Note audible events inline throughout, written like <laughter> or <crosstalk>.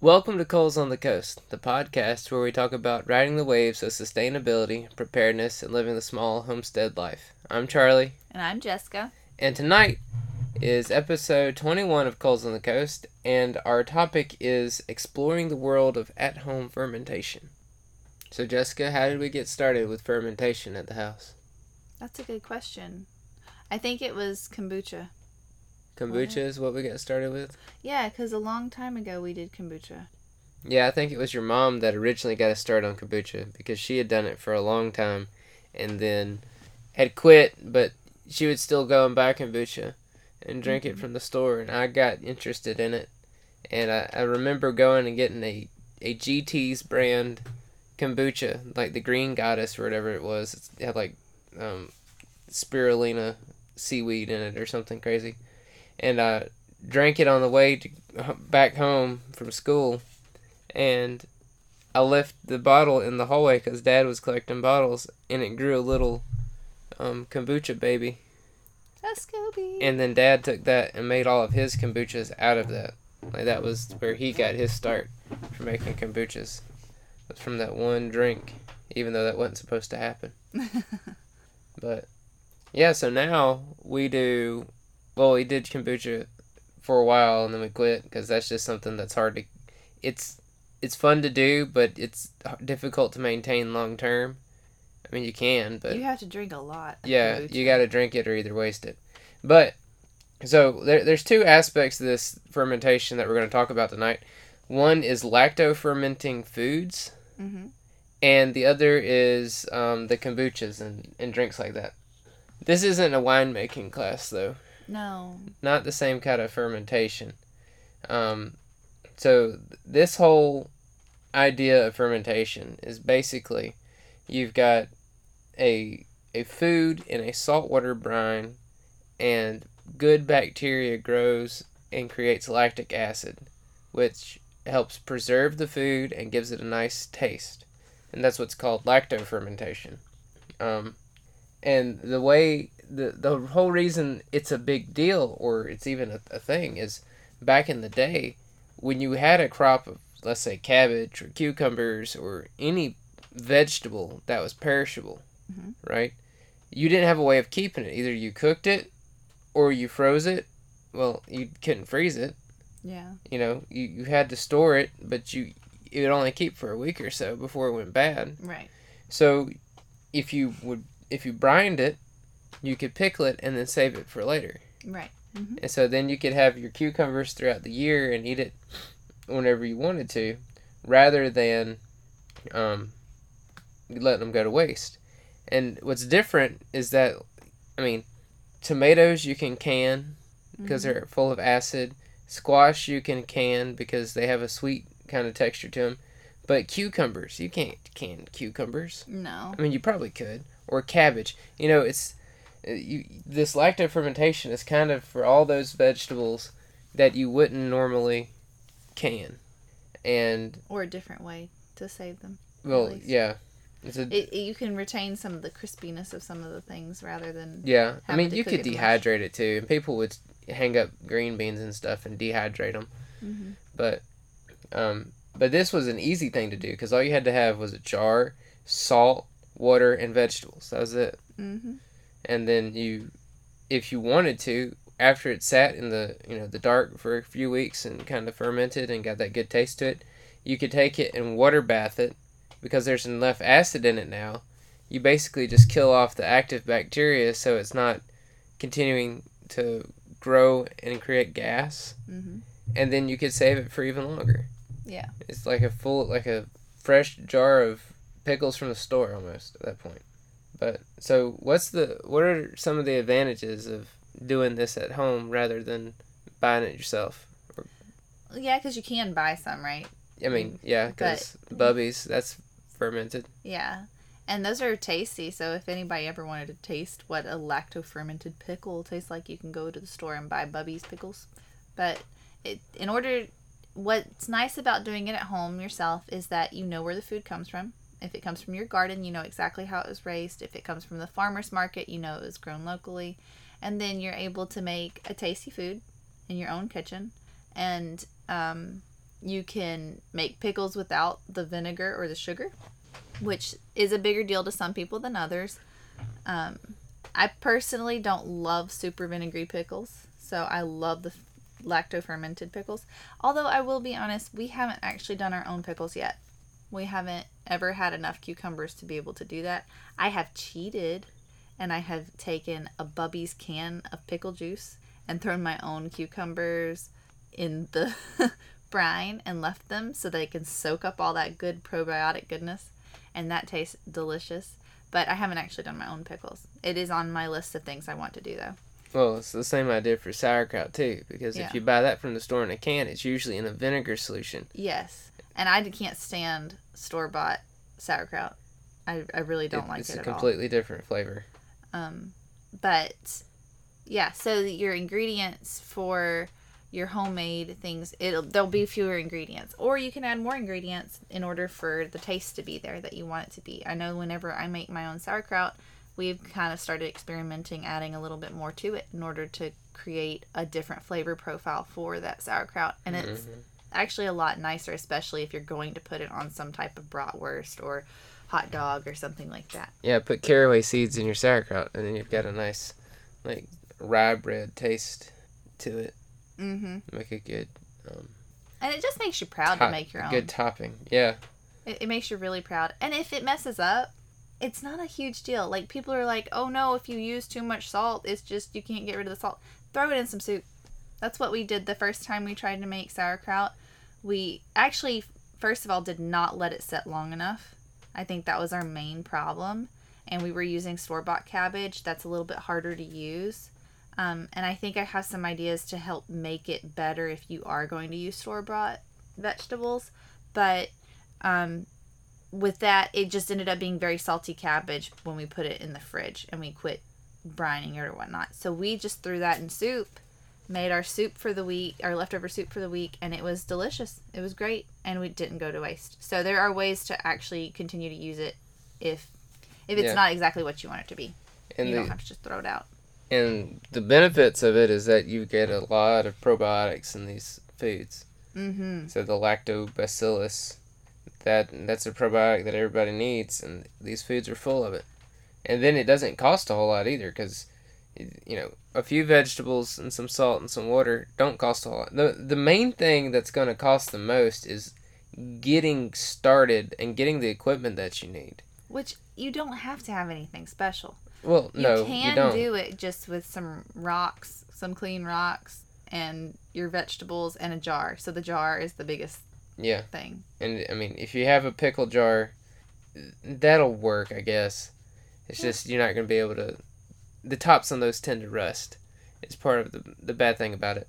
Welcome to Coles on the Coast, the podcast where we talk about riding the waves of sustainability, preparedness, and living the small homestead life. I'm Charlie, And I'm Jessica. and tonight is episode 21 of Coles on the Coast, and our topic is exploring the world of at home fermentation. So, Jessica, how did we get started with fermentation at the house? That's a good question. I think it was kombucha. Kombucha is what we got started with? Yeah, because a long time ago we did kombucha. Yeah, I think it was your mom that originally got us started on kombucha because she had done it for a long time and then had quit, but she would still go and buy kombucha and drink it from the store, and I got interested in it. And I, I remember going and getting a, a GT's brand kombucha, like the Green Goddess or whatever it was. It had like um, spirulina seaweed in it or something crazy. And I drank it on the way to, back home from school and I left the bottle in the hallway because Dad was collecting bottles, and it grew a little um, kombucha baby. A SCOBY. And then Dad took that and made all of his kombuchas out of that. Like that was where he got his start for making kombuchas. From that one drink, even though that wasn't supposed to happen. <laughs> But yeah, so now we do. Well, we did kombucha for a while, and then we quit because that's just something that's hard to. It's it's fun to do, but it's difficult to maintain long term. I mean, you can, but you have to drink a lot. of yeah, kombucha. you got to drink it or either waste it. But so there, there's two aspects to this fermentation that we're going to talk about tonight. One is lacto fermenting foods, Mhm. and the other is um, the kombuchas and, and drinks like that. This isn't a winemaking class though, No. not the same kind of fermentation. Um, so th- this whole idea of fermentation is basically you've got a a food in a saltwater brine and good bacteria grows and creates lactic acid which helps preserve the food and gives it a nice taste and that's what's called lacto fermentation um, and the way the, the whole reason it's a big deal or it's even a, a thing is back in the day when you had a crop of let's say cabbage or cucumbers or any vegetable that was perishable Mhm. right you didn't have a way of keeping it either you cooked it or you froze it well you couldn't freeze it Yeah. you know you, you had to store it but you it would only keep for a week or so before it went bad Right. so if you would if you brined it you could pickle it and then save it for later Right. Mhm. and so then you could have your cucumbers throughout the year and eat it whenever you wanted to rather than um, letting them go to waste and what's different is that i mean tomatoes you can can because Mhm. they're full of acid squash you can can because they have a sweet kind of texture to them but cucumbers you can't can cucumbers No. I mean, you probably could, or cabbage. You know, it's you. This lacto fermentation is kind of for all those vegetables that you wouldn't normally can, and Or a different way to save them. well, yeah, it's a It, you can retain some of the crispiness of some of the things rather than. yeah. I mean, you could it much. dehydrate it too, and people would hang up green beans and stuff and dehydrate them. Mhm. But, um, but this was an easy thing to do because all you had to have was a jar, salt, water, and vegetables. That was it. Mhm. And then you if you wanted to after it sat in the you know the dark for a few weeks and kind of fermented and got that good taste to it you could take it and water bath it because there's enough acid in it now you basically just kill off the active bacteria so it's not continuing to grow and create gas Mhm. and then you could save it for even longer Yeah. it's like a full like a fresh jar of pickles from the store almost at that point but so what's the what are some of the advantages of doing this at home rather than buying it yourself Yeah, because you can buy some, right? i mean yeah because Bubbies that's fermented Yeah. And those are tasty, so if anybody ever wanted to taste what a lacto fermented pickle tastes like, you can go to the store and buy Bubbies pickles. But it, in order, what's nice about doing it at home yourself is that you know where the food comes from. If it comes from your garden, you know exactly how it was raised. If it comes from the farmer's market, you know it was grown locally. And then you're able to make a tasty food in your own kitchen. And um, you can make pickles without the vinegar or the sugar, which is a bigger deal to some people than others. Um, I personally don't love super vinegary pickles, so I love the lacto fermented pickles. Although I will be honest, we haven't actually done our own pickles yet. We haven't ever had enough cucumbers to be able to do that. I have cheated and I have taken a Bubbies can of pickle juice and thrown my own cucumbers in the <laughs> brine and left them so they can soak up all that good probiotic goodness. And that tastes delicious. But I haven't actually done my own pickles. It is on my list of things I want to do though. Well, it's the same idea for sauerkraut too, because Yeah. if you buy that from the store in a can, it's usually in a vinegar solution. Yes. And I can't stand store bought sauerkraut. I, I really don't It- like it's it It's a at all. completely different flavor. Um, but yeah, so your ingredients for your homemade things, it'll there'll be fewer ingredients, or you can add more ingredients in order for the taste to be there that you want it to be. I know whenever I make my own sauerkraut, we've kind of started experimenting, adding a little bit more to it in order to create a different flavor profile for that sauerkraut, and it's Mhm. Actually a lot nicer, especially if you're going to put it on some type of bratwurst or hot dog or something like that. Yeah, put caraway seeds in your sauerkraut, and then you've got a nice, like rye bread taste to it. Mm-hmm. Make a good, um, And it just makes you proud to make your own. good topping. Yeah, It, it makes you really proud. And if it messes up, it's not a huge deal. Like people are like, "Oh no, if you use too much salt, it's just you can't get rid of the salt. Throw it in some soup." That's what we did the first time we tried to make sauerkraut. We actually first of all did not let it set long enough. I think that was our main problem. And we were using store bought cabbage. That's a little bit harder to use. Um, and I think I have some ideas to help make it better if you are going to use store bought vegetables. But um, with that, it just ended up being very salty cabbage when we put it in the fridge and we quit brining it or whatnot. So we just threw that in soup, made our soup for the week, our leftover soup for the week, and it was delicious. It was great, and we didn't go to waste. So there are ways to actually continue to use it if if it's Yeah. not exactly what you want it to be. and you the don't have to just throw it out. and the benefits of it is that you get a lot of probiotics in these foods. Mm-hmm. So the lactobacillus, that that's a probiotic that everybody needs, and these foods are full of it. And then it doesn't cost a whole lot either, because you know a few vegetables and some salt and some water don't cost a whole lot. the The main thing that's going to cost the most is getting started and getting the equipment that you need. Which you don't have to have anything special. Well, You no, can you don't. do it just with some rocks, some clean rocks, and your vegetables and a jar. So the jar is the biggest Yeah. thing. And I mean, if you have a pickle jar, that'll work, I guess. It's just you're not going to be able to. The tops on those tend to rust. It's part of the the bad thing about it.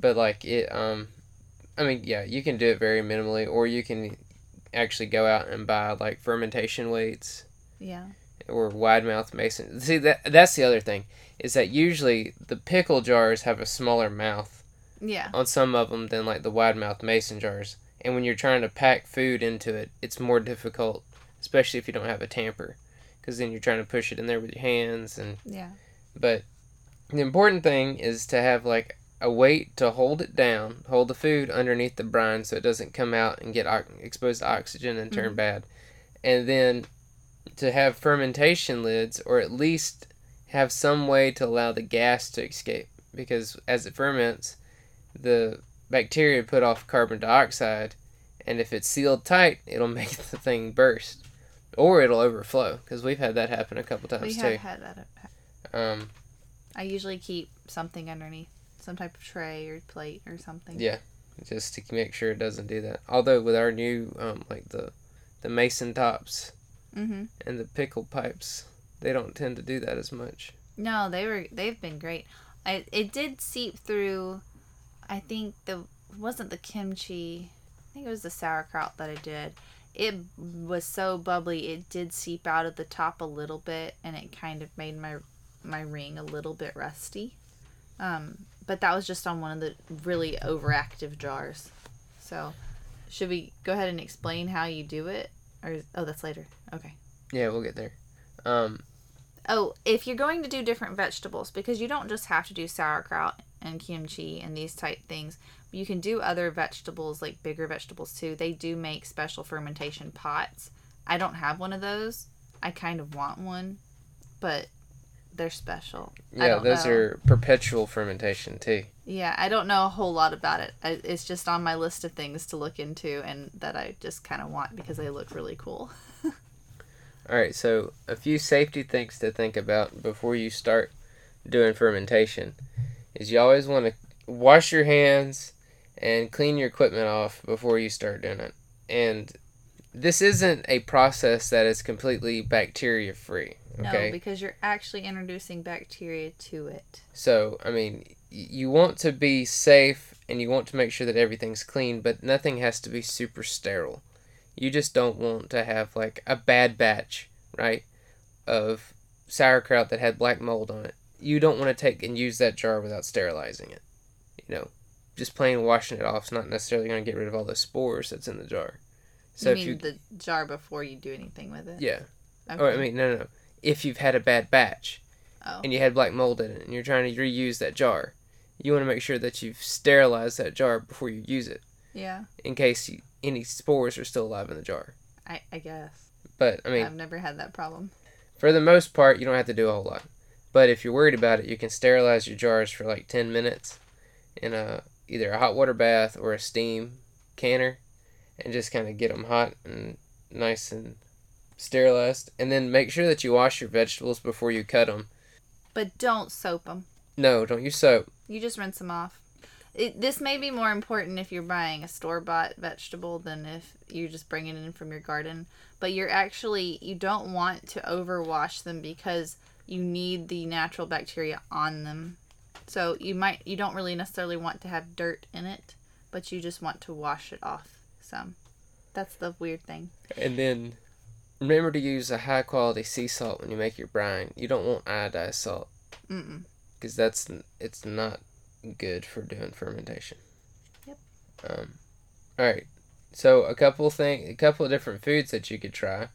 But like it, um, I mean, yeah, you can do it very minimally, or you can actually go out and buy like fermentation weights Yeah. or wide mouth mason. See that that's the other thing is that usually the pickle jars have a smaller mouth Yeah. on some of them than like the wide mouth mason jars. And when you're trying to pack food into it, it's more difficult, especially if you don't have a tamper, because then you're trying to push it in there with your hands. And Yeah. but the important thing is to have like a weight to hold it down, hold the food underneath the brine so it doesn't come out and get ox- exposed to oxygen and turn Mhm. bad, and then to have fermentation lids or at least have some way to allow the gas to escape because as it ferments the bacteria put off carbon dioxide and if it's sealed tight it'll <laughs> make the thing burst or it'll overflow because we've had that happen a couple We times have too had that. um, I usually keep something underneath, some type of tray or plate or something. Yeah. just to make sure it doesn't do that although with our new um, like the the mason tops Mm-hmm. and the pickle pipes they don't tend to do that as much No, they were. They've been great. I it did seep through. I think the wasn't the kimchi. I think it was the sauerkraut that I did. It was so bubbly. It did seep out of the top a little bit, and it kind of made my my ring a little bit rusty. Um, but that was just on one of the really overactive jars. So, should we go ahead and explain how you do it, or oh, that's later. Okay. yeah we'll get there um, Oh, if you're going to do different vegetables, because you don't just have to do sauerkraut and kimchi and these type things. You can do other vegetables like bigger vegetables too. They do make special fermentation pots. I don't have one of those. I kind of want one, but they're special. Yeah, those know. are perpetual fermentation too. Yeah, I don't know a whole lot about it. I, it's just on my list of things to look into and that I just kind of want because they look really cool. <laughs> All right, so a few safety things to think about before you start doing fermentation is you always want to wash your hands and clean your equipment off before you start doing it. And this isn't a process that is completely bacteria free, okay? No, because you're actually introducing bacteria to it. So, I mean, you want to be safe and you want to make sure that everything's clean, but nothing has to be super sterile. You just don't want to have like a bad batch, right, of sauerkraut that had black mold on it. You don't want to take and use that jar without sterilizing it. You know, just plain washing it off is not necessarily going to get rid of all the spores that's in the jar. So you if mean you the jar before you do anything with it? yeah, Okay. or I mean no no no, if you've had a bad batch, Oh. and you had black mold in it and you're trying to reuse that jar, you want to make sure that you've sterilized that jar before you use it yeah, in case you, any spores are still alive in the jar. I, I guess. But I mean, I've never had that problem. for the most part, you don't have to do a whole lot. But if you're worried about it, you can sterilize your jars for like 10 minutes in a either a hot water bath or a steam canner and just kind of get them hot and nice and sterilized. And then make sure that you wash your vegetables before you cut them. But don't soap them. No, don't use soap. You just rinse them off. It, this may be more important if you're buying a store bought vegetable than if you're just bringing it in from your garden. But you're actually, you don't want to overwash them because you need the natural bacteria on them. So you might, you don't really necessarily want to have dirt in it, but you just want to wash it off some. That's the weird thing. And then remember to use a high quality sea salt when you make your brine. You don't want iodized salt Mm-mm. because that's it's not good for doing fermentation. Yep. Um, all right. So a couple thing, a couple of different foods that you could try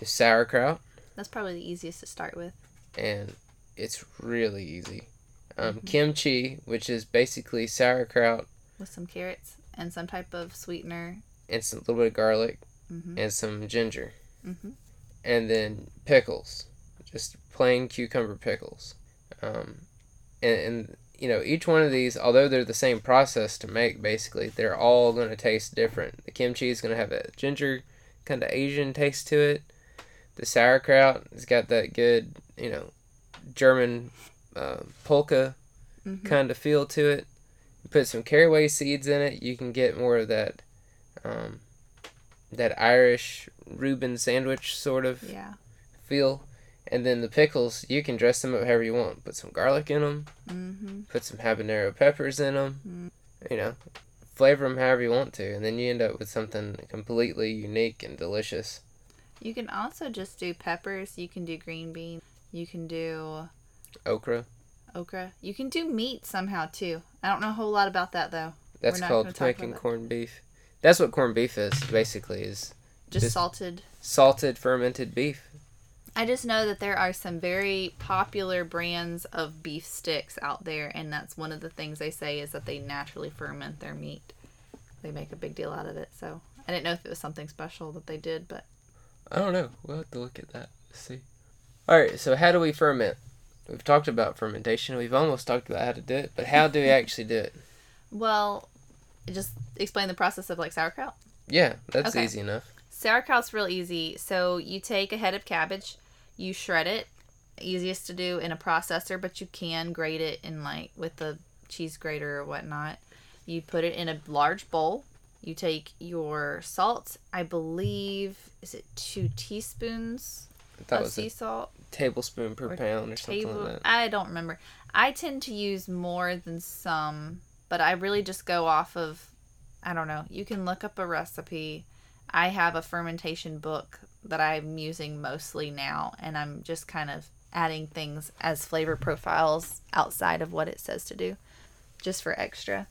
is sauerkraut, That's probably the easiest to start with. and it's really easy. Um, Mhm. Kimchi, which is basically sauerkraut With some carrots and some type of sweetener. and some little bit of garlic Mm-hmm. and some ginger. Mm-hmm. and then pickles, just plain cucumber pickles. Um, and, and you know each one of these, although they're the same process to make, basically they're all going to taste different. The kimchi is going to have a ginger kind of Asian taste to it. The sauerkraut has got that good, you know, German uh, polka Mm-hmm. kind of feel to it. You put some caraway seeds in it, you can get more of that, um, that Irish Reuben sandwich sort of Yeah. feel. And then the pickles, you can dress them up however you want. Put some garlic in them, Mm-hmm. put some habanero peppers in them, you know, flavor them however you want to. And then you end up with something completely unique and delicious. You can also just do peppers. You can do green beans. You can do Okra, okra. You can do meat somehow too. I don't know a whole lot about that though. that's called making corned beef. That's what corned beef is, basically, is Just, Just- salted. salted fermented beef. I just know that there are some very popular brands of beef sticks out there, and that's one of the things they say is that they naturally ferment their meat. They make a big deal out of it. So I didn't know if it was something special that they did, but I don't know. We'll have to look at that. Let's see. All right. So how do we ferment? We've talked about fermentation. We've almost talked about how to do it, but how do we <laughs> actually do it? well, just explain the process of like sauerkraut. Yeah, that's Okay. easy enough. Sauerkraut's real easy. So you take a head of cabbage, you shred it. Easiest to do in a processor, but you can grate it in like with the cheese grater or whatnot. You put it in a large bowl. You take your salt. I believe is it two teaspoons of was sea salt tablespoon per or pound or something like that. I don't remember. I tend to use more than some, but I really just go off of I don't know. You can look up a recipe. I have a fermentation book that I'm using mostly now and I'm just kind of adding things as flavor profiles outside of what it says to do just for extra.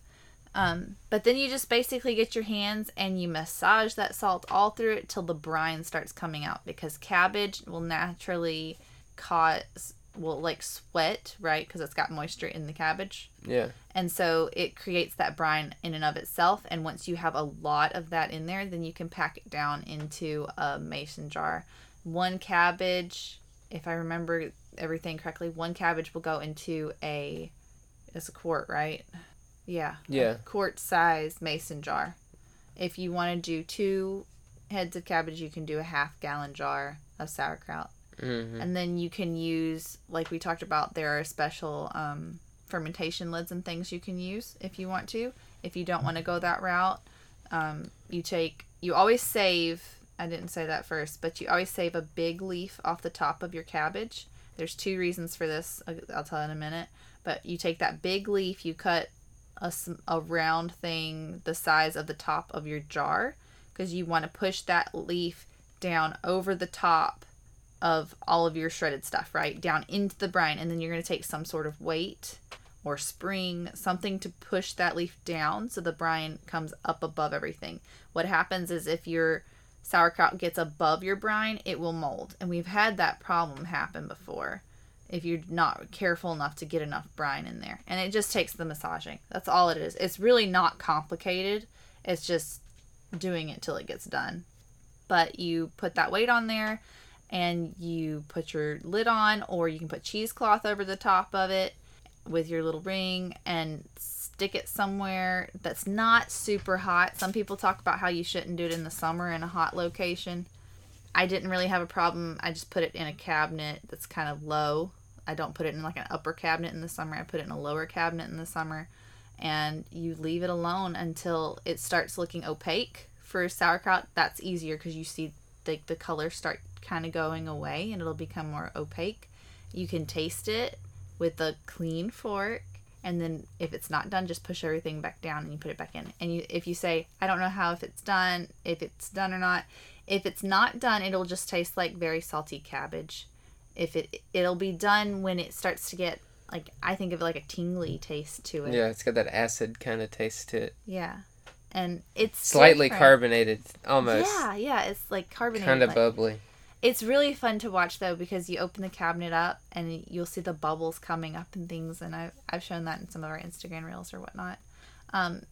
Um, but then you just basically get your hands and you massage that salt all through it till the brine starts coming out because cabbage will naturally cause will like sweat, right? Because it's got moisture in the cabbage. Yeah. And so it creates that brine in and of itself. And once you have a lot of that in there, then you can pack it down into a mason jar. One cabbage, if I remember everything correctly, one cabbage will go into a, it's a quart, right? Yeah. Yeah. Quart size mason jar. If you want to do two heads of cabbage, you can do a half gallon jar of sauerkraut. Hmm And then you can use, like we talked about, there are special um, fermentation lids and things you can use if you want to. If you don't want to go that route, um, you take, you always save, I didn't say that first, but you always save a big leaf off the top of your cabbage. There's two reasons for this, I'll tell in a minute. But you take that big leaf, you cut a, a round thing the size of the top of your jar because you want to push that leaf down over the top of all of your shredded stuff, right? Down into the brine. And then you're going to take some sort of weight or spring, something to push that leaf down so the brine comes up above everything. What happens is if your sauerkraut gets above your brine, it will mold. And we've had that problem happen before if you're not careful enough to get enough brine in there. And it just takes the massaging. That's all it is. It's really not complicated. It's just doing it till it gets done. But you put that weight on there and you put your lid on or you can put cheesecloth over the top of it with your little ring and stick it somewhere that's not super hot. Some people talk about how you shouldn't do it in the summer in a hot location. I didn't really have a problem. I just put it in a cabinet that's kind of low. I don't put it in like an upper cabinet in the summer. I put it in a lower cabinet in the summer. And you leave it alone until it starts looking opaque. For sauerkraut, that's easier because you see the, the color start kind of going away and it'll become more opaque. You can taste it with a clean fork. And then if it's not done, just push everything back down and you put it back in. And you, if you say, I don't know how if it's done, if it's done or not, if it's not done, it'll just taste like very salty cabbage. If it it'll be done when it starts to get like I think of it like a tingly taste to it. Yeah, it's got that acid kind of taste to it. Yeah. And it's Slightly different. carbonated, almost. Yeah, yeah, it's like carbonated. Kind of like- bubbly. It's really fun to watch though because you open the cabinet up and you'll see the bubbles coming up and things, and I've I've shown that in some of our Instagram reels or whatnot. Um,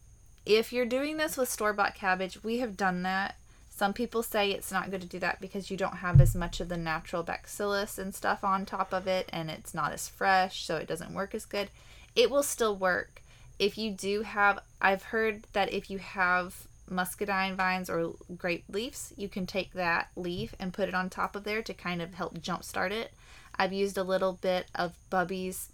if you're doing this with store bought cabbage, we have done that. Some people say it's not good to do that because you don't have as much of the natural bacillus and stuff on top of it, and it's not as fresh, so it doesn't work as good. It will still work. If you do have, I've heard that if you have muscadine vines or grape leaves, you can take that leaf and put it on top of there to kind of help jumpstart it. I've used a little bit of Bubbies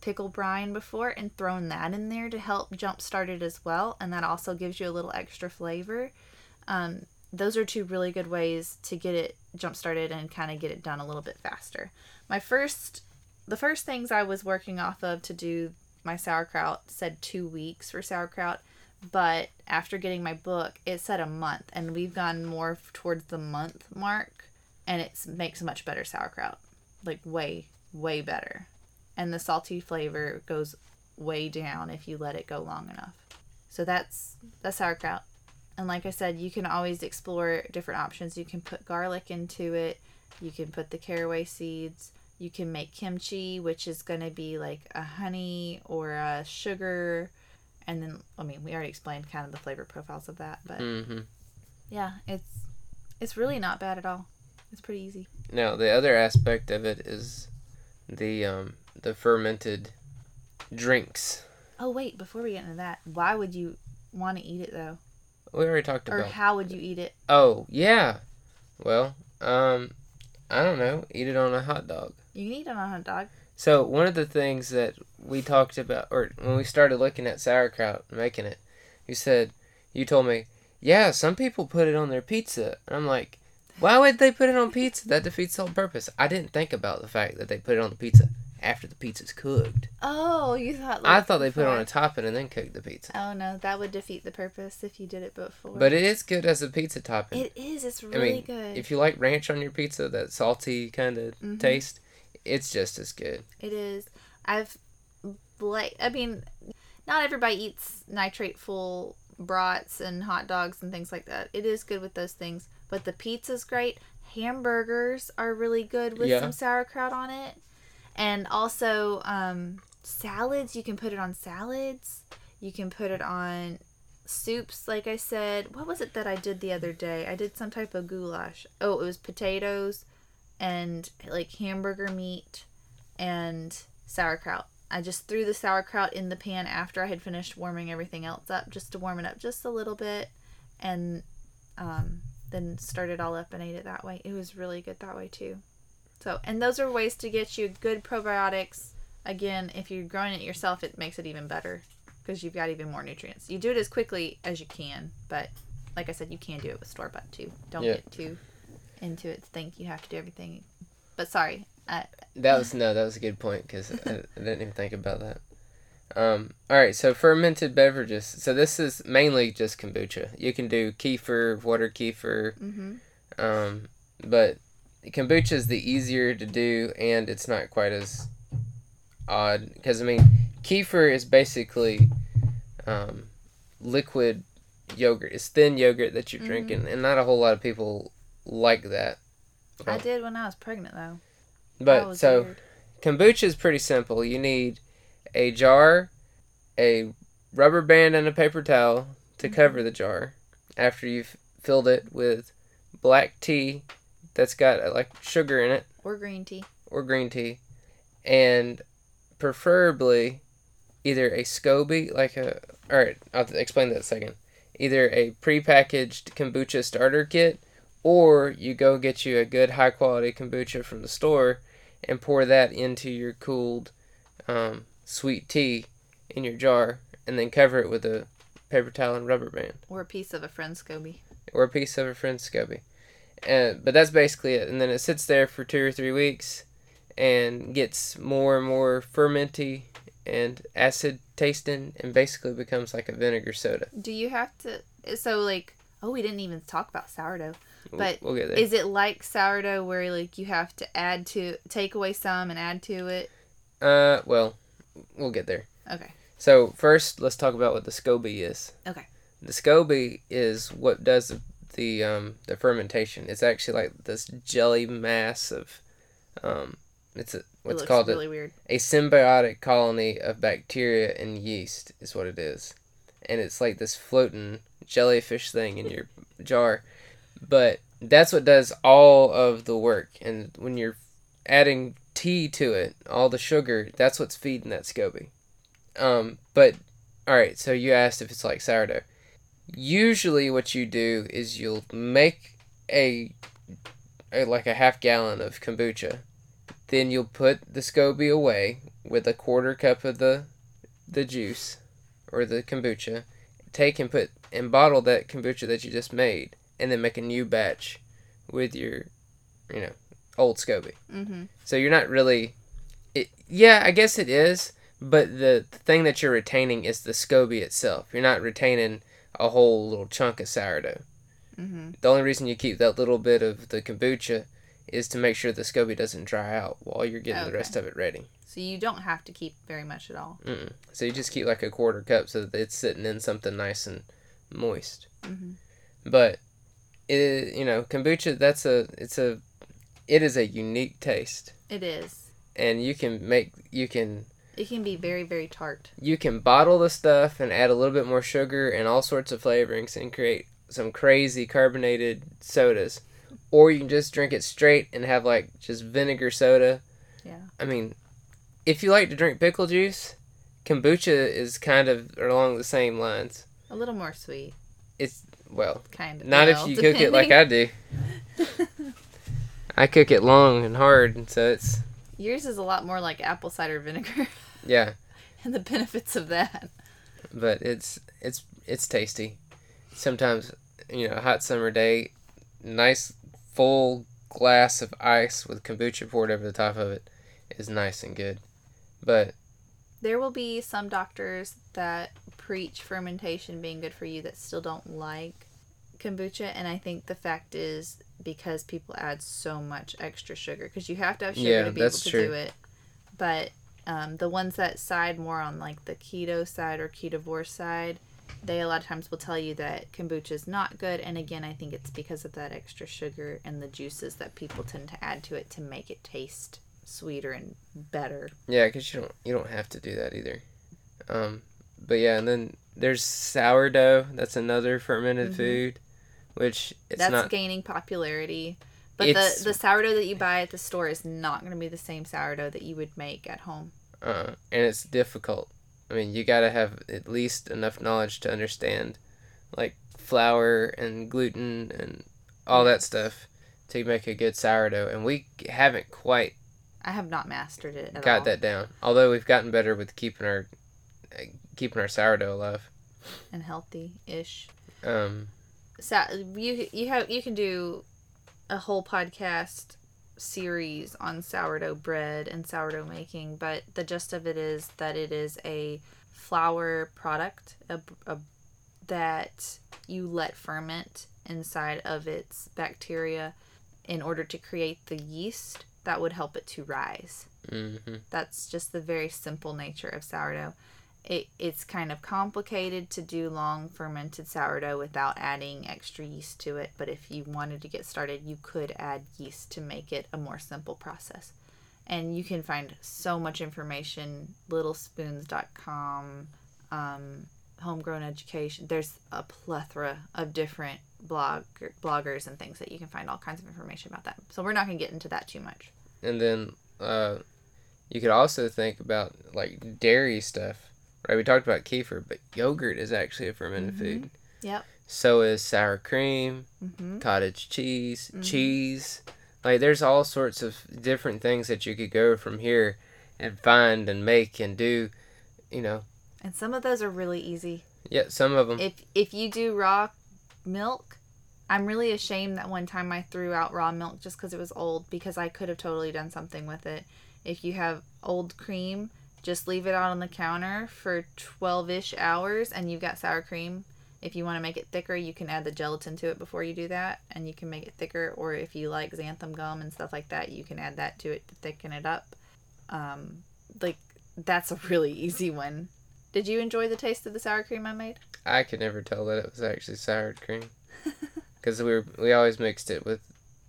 pickle brine before and thrown that in there to help jumpstart it as well, and that also gives you a little extra flavor. Um, those are two really good ways to get it jump started and kind of get it done a little bit faster. My first, the first things I was working off of to do my sauerkraut said two weeks for sauerkraut, but after getting my book, it said a month, and we've gone more towards the month mark, and it makes much better sauerkraut, like way, way better, and the salty flavor goes way down if you let it go long enough. So that's that's sauerkraut. And like I said, you can always explore different options. You can put garlic into it. You can put the caraway seeds. You can make kimchi, which is going to be like a honey or a sugar. And then, I mean, we already explained kind of the flavor profiles of that, but hmm yeah, it's it's really not bad at all. It's pretty easy. Now the other aspect of it is the um the fermented drinks. Oh wait, before we get into that, why would you want to eat it though, We already talked or about. Or how would you eat it? Oh yeah. Well, um, I don't know. Eat it on a hot dog. You need eat it on a dog. So one of the things that we talked about, or when we started looking at sauerkraut and making it, you said, you told me, yeah, some people put it on their pizza. And I'm like, why would they put it on pizza? That defeats the whole purpose. I didn't think about the fact that they put it on the pizza after the pizza's cooked. Oh, you thought. I thought they put it on before. a topping and then cooked the pizza. Oh no, that would defeat the purpose if you did it before. But it is good as a pizza topping. it is. It's I really mean, good. if you like ranch on your pizza, that salty kind of Mhm. taste, it's just as good. It is. I've like I mean, not everybody eats nitrate full brats and hot dogs and things like that. It is good with those things, but the pizza's great. Hamburgers are really good with Yeah. some sauerkraut on it. And also, um, salads, you can put it on salads. You can put it on soups, like I said. What was it that I did the other day? I did some type of goulash. Oh, it was potatoes and like hamburger meat and sauerkraut. I just threw the sauerkraut in the pan after I had finished warming everything else up, just to warm it up just a little bit, and um, then started all up and ate it that way. It was really good that way too. So, and those are ways to get you good probiotics. Again, if you're growing it yourself, it makes it even better because you've got even more nutrients. You do it as quickly as you can, but like I said, you can do it with store bought too. Don't Yeah. get too into it. to Think you have to do everything. But sorry, I, That was no, that was a good point because I, I didn't even think about that. Um, all right, so fermented beverages. So this is mainly just kombucha. You can do kefir, water kefir, hmm um, but kombucha is the easier to do, and it's not quite as odd because I mean, kefir is basically um, liquid yogurt. It's thin yogurt that you're Mhm. drinking, and not a whole lot of people like that. I did when I was pregnant though. But so. weird. Kombucha is pretty simple. You need a jar, a rubber band, and a paper towel to Mhm. cover the jar. After you've filled it with black tea that's got like sugar in it or green tea. or green tea, and preferably either a SCOBY, like a. Alright, I'll explain that in a second. Either a prepackaged kombucha starter kit, or you go get you a good high quality kombucha from the store and pour that into your cooled um, sweet tea in your jar, and then cover it with a paper towel and rubber band Or a piece of a friend's SCOBY. or a piece of a friend's SCOBY. Uh, but that's basically it. And then it sits there for two or three weeks and gets more and more fermenty and acid tasting and basically becomes like a vinegar soda. Do you have to? So like, oh, we didn't even talk about sourdough. We'll- But we'll get there. Is it like sourdough where like you have to add to take away some and add to it? Uh, well, we'll get there. Okay. So first, let's talk about what the SCOBY is. Okay. The SCOBY is what does the the, um, the fermentation. It's actually like this jelly mass of, um, it's a, what's looks called a, weird. a symbiotic colony of bacteria and yeast is what it is and it's like this floating jellyfish thing in your jar but that's what does all of the work. And when you're adding tea to it all the sugar that's what's feeding that scoby. Um but all right so you asked if it's like sourdough. Usually what you do is you'll make a, a like a half gallon of kombucha. Then you'll put the SCOBY away with a quarter cup of the the juice or the kombucha. Take and put and bottle that kombucha that you just made, and then make a new batch with your, you know, old SCOBY. Mm-hmm. So you're not really, it. Yeah, I guess it is, but the, the thing that you're retaining is the SCOBY itself. You're not retaining a whole little chunk of sourdough. Mm-hmm. The only reason you keep that little bit of the kombucha is to make sure the SCOBY doesn't dry out while you're getting the rest of it ready. So you don't have to keep very much at all. Mm-mm. So you just keep like a quarter cup so that it's sitting in something nice and moist. Mm-hmm. But it, you know, kombucha that's a it's a it is a unique taste, It is. and you can make you can It can be very very tart. you can bottle the stuff and add a little bit more sugar and all sorts of flavorings and create some crazy carbonated sodas. Or you can just drink it straight and have like just vinegar soda. Yeah. I mean, if you like to drink pickle juice, kombucha is kind of along the same lines. A little more sweet, It's well, kind of. not if you cook it like I do. I cook it long and hard, and so it's Yours is a lot more like apple cider vinegar, <laughs> yeah, and the benefits of that. but it's it's it's tasty. Sometimes you know, a hot summer day, nice full glass of ice with kombucha poured over the top of it is nice and good. But There will be some doctors that preach fermentation being good for you that still don't like kombucha, and I think the fact is because people add so much extra sugar because you have to have sugar Yeah, to be able to true. do it. But um, the ones that side more on like the keto side or ketovore side, they a lot of times will tell you that kombucha is not good. And again, I think it's because of that extra sugar and the juices that people tend to add to it to make it taste sweeter and better. Yeah, because you don't you don't have to do that either. Um, but yeah, and then there's sourdough. That's another fermented Mhm. food, which it's That's not. gaining popularity. But the, the sourdough that you buy at the store is not going to be the same sourdough that you would make at home. Uh, and it's difficult. I mean, you gotta have at least enough knowledge to understand, like flour and gluten and all that stuff, to make a good sourdough. And we haven't quite I have not mastered it at got all. that down. Although we've gotten better with keeping our uh, keeping our sourdough alive. And healthy-ish. Um, So you you have you can do a whole podcast series on sourdough bread and sourdough making, but the gist of it is that it is a flour product a, a, that you let ferment inside of its bacteria in order to create the yeast that would help it to rise. hmm That's just the very simple nature of sourdough. It, it's kind of complicated to do long fermented sourdough without adding extra yeast to it, but if you wanted to get started, you could add yeast to make it a more simple process. And you can find so much information, littlespoons.com, um, homegrown education. There's a plethora of different blog bloggers and things that you can find all kinds of information about that. So we're not going to get into that too much. And then uh, you could also think about like dairy stuff, right? We talked about kefir, but yogurt is actually a fermented Mhm. food. Yep. So is sour cream, Mm-hmm. cottage cheese, Mhm. cheese. Like there's all sorts of different things that you could go from here and find and make and do. You know, And some of those are really easy. yeah, some of them. If if you do raw milk, I'm really ashamed that one time I threw out raw milk just because it was old because I could have totally done something with it. If you have old cream, just leave it out on the counter for 12-ish hours and you've got sour cream. If you want to make it thicker, you can add the gelatin to it before you do that and you can make it thicker or if you like xanthan gum and stuff like that, you can add that to it to thicken it up. Um, like that's a really <laughs> easy one. Did you enjoy the taste of the sour cream I made? I could never tell that it was actually sour cream <laughs> because we were we always mixed it with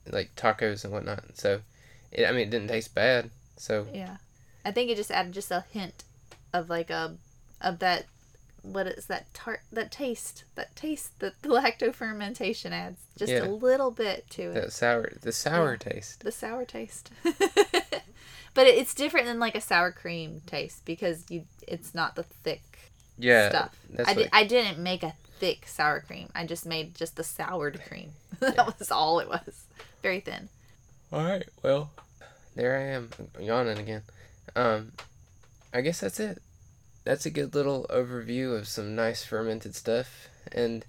like tacos and whatnot. So, it, I mean, it didn't taste bad. So Yeah. I think it just added just a hint of like a of that what is that tart that taste that taste that the <laughs> lacto fermentation adds just Yeah. a little bit to it. that sour, the sour taste. the sour taste. <laughs> But it's different than like a sour cream taste because you it's not the thick Yeah, stuff. that's I, what did, I didn't make a thick sour cream. I just made just the soured cream. <laughs> That was all it was. Very thin. All right, well, there I am yawning again. Um, I guess that's it. That's a good little overview of some nice fermented stuff, and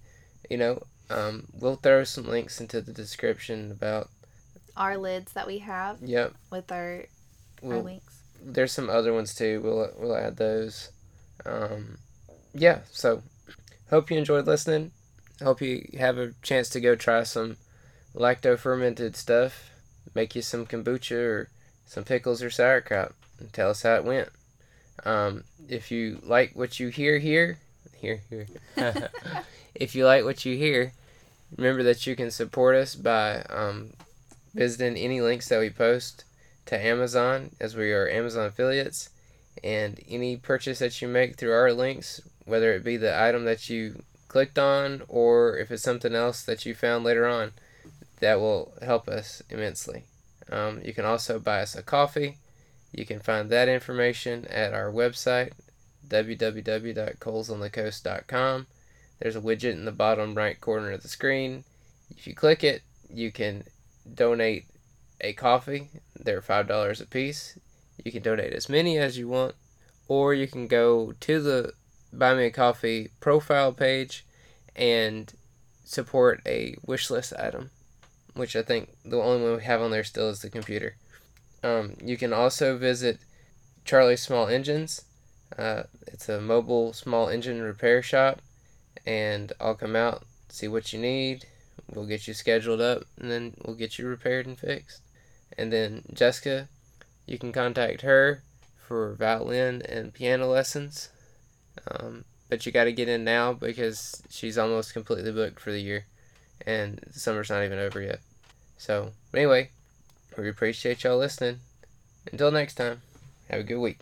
you know, um, we'll throw some links into the description about. our lids that we have Yep, with our our we'll, links there's some other ones too. We'll we'll add those. Um, yeah. So, hope you enjoyed listening. Hope you have a chance to go try some lacto fermented stuff. Make you some kombucha or some pickles or sauerkraut, and tell us how it went. Um, if you like what you hear here, here here. <laughs> if you like what you hear, remember that you can support us by um, visiting any links that we post to Amazon, as we are Amazon affiliates, and any purchase that you make through our links, whether it be the item that you clicked on or if it's something else that you found later on, that will help us immensely. Um, you can also buy us a coffee. You can find that information at our website, www.colesonthecoast.com. There's a widget in the bottom right corner of the screen. If you click it, you can donate a coffee. They're $5 a piece. You can donate as many as you want, or you can go to the Buy Me a Coffee profile page and support a wish list item, which I think the only one we have on there still is the computer. Um, you can also visit Charlie Small Engines. Uh, it's a mobile small engine repair shop, and I'll come out, see what you need. We'll get you scheduled up, and then we'll get you repaired and fixed. And then Jessica, you can contact her for violin and piano lessons. Um, but you got to get in now because she's almost completely booked for the year, and the summer's not even over yet. So, anyway, we appreciate y'all listening. Until next time, have a good week.